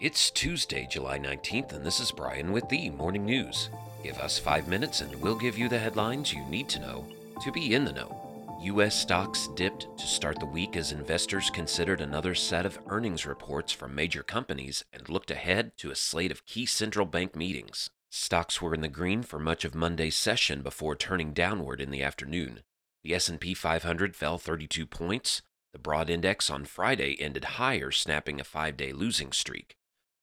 It's Tuesday, July 19th, and this is Brian with the Morning News. Give us five minutes and we'll give you the headlines you need to know to be in the know. U.S. stocks dipped to start the week as investors considered another set of earnings reports from major companies and looked ahead to a slate of key central bank meetings. Stocks were in the green for much of Monday's session before turning downward in the afternoon. The S&P 500 fell 32 points. The broad index on Friday ended higher, snapping a 5-day losing streak.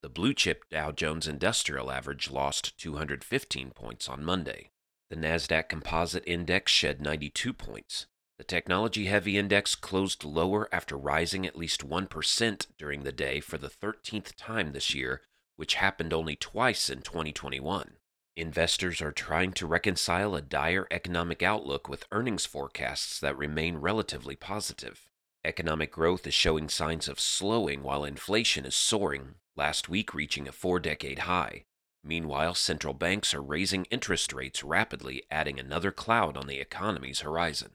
The blue chip Dow Jones Industrial Average lost 215 points on Monday. The NASDAQ Composite Index shed 92 points. The technology heavy index closed lower after rising at least 1% during the day for the 13th time this year, which happened only twice in 2021. Investors are trying to reconcile a dire economic outlook with earnings forecasts that remain relatively positive. Economic growth is showing signs of slowing while inflation is soaring, last week reaching a four decade high. Meanwhile, central banks are raising interest rates rapidly, adding another cloud on the economy's horizon.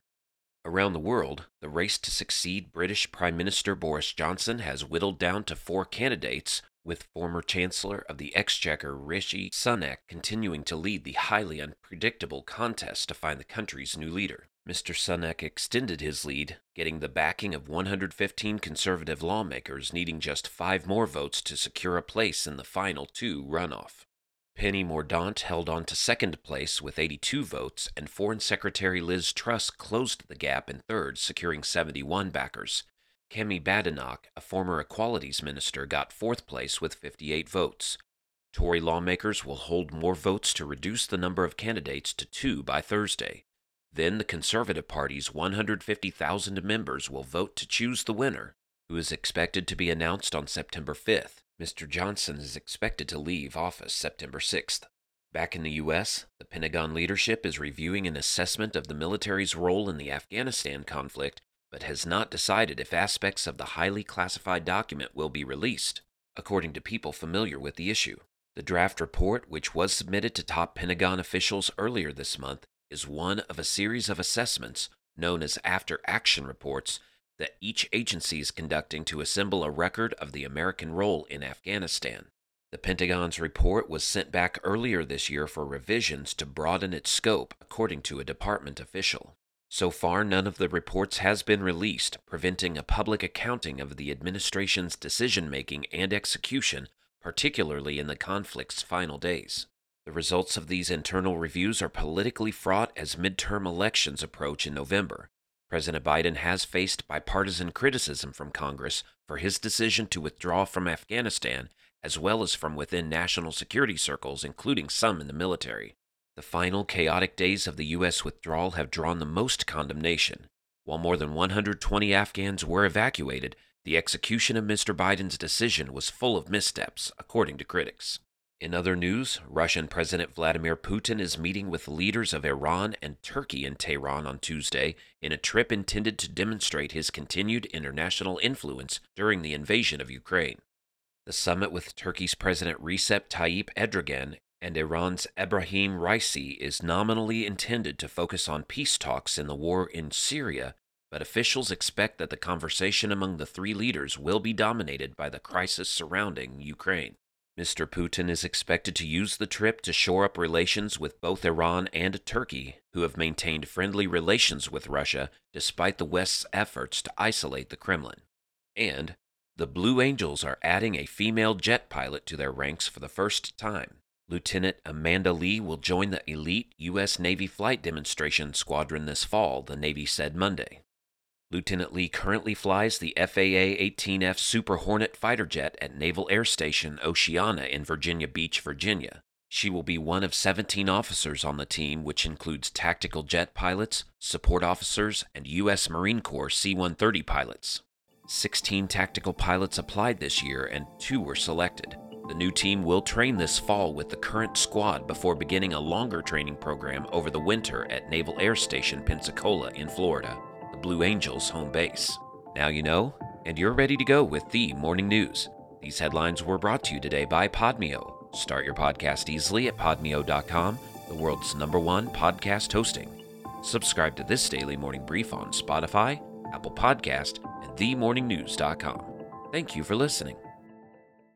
Around the world, the race to succeed British Prime Minister Boris Johnson has whittled down to four candidates, with former Chancellor of the Exchequer Rishi Sunak continuing to lead the highly unpredictable contest to find the country's new leader. Mr. Sunak extended his lead, getting the backing of 115 conservative lawmakers needing just five more votes to secure a place in the final two runoff. Penny Mordaunt held on to second place with 82 votes, and Foreign Secretary Liz Truss closed the gap in third, securing 71 backers. Kemi Badenoch, a former Equalities Minister, got fourth place with 58 votes. Tory lawmakers will hold more votes to reduce the number of candidates to two by Thursday. Then the Conservative Party's 150,000 members will vote to choose the winner, who is expected to be announced on September 5th. Mr. Johnson is expected to leave office September 6th. Back in the U.S., the Pentagon leadership is reviewing an assessment of the military's role in the Afghanistan conflict, but has not decided if aspects of the highly classified document will be released, according to people familiar with the issue. The draft report, which was submitted to top Pentagon officials earlier this month, is one of a series of assessments known as after action reports that each agency is conducting to assemble a record of the American role in Afghanistan. The Pentagon's report was sent back earlier this year for revisions to broaden its scope, according to a department official. So far, none of the reports has been released, preventing a public accounting of the administration's decision making and execution, particularly in the conflict's final days. The results of these internal reviews are politically fraught as midterm elections approach in November. President Biden has faced bipartisan criticism from Congress for his decision to withdraw from Afghanistan, as well as from within national security circles, including some in the military. The final chaotic days of the U.S. withdrawal have drawn the most condemnation. While more than 120 Afghans were evacuated, the execution of Mr. Biden's decision was full of missteps, according to critics. In other news, Russian President Vladimir Putin is meeting with leaders of Iran and Turkey in Tehran on Tuesday in a trip intended to demonstrate his continued international influence during the invasion of Ukraine. The summit with Turkey's President Recep Tayyip Erdogan and Iran's Ebrahim Raisi is nominally intended to focus on peace talks in the war in Syria, but officials expect that the conversation among the three leaders will be dominated by the crisis surrounding Ukraine. Mr. Putin is expected to use the trip to shore up relations with both Iran and Turkey, who have maintained friendly relations with Russia despite the West's efforts to isolate the Kremlin. And the Blue Angels are adding a female jet pilot to their ranks for the first time. Lieutenant Amanda Lee will join the elite U.S. Navy flight demonstration squadron this fall, the Navy said Monday. Lieutenant Lee currently flies the F/A-18F Super Hornet fighter jet at Naval Air Station Oceana in Virginia Beach, Virginia. She will be one of 17 officers on the team, which includes tactical jet pilots, support officers, and U.S. Marine Corps C 130 pilots. 16 tactical pilots applied this year, and two were selected. The new team will train this fall with the current squad before beginning a longer training program over the winter at Naval Air Station Pensacola in Florida. Blue Angels home base. Now you know, and you're ready to go with the morning news. These headlines were brought to you today by Podmeo. Start your podcast easily at podmeo.com, the world's number one podcast hosting. Subscribe to this daily morning brief on Spotify, Apple Podcast, and themorningnews.com. Thank you for listening.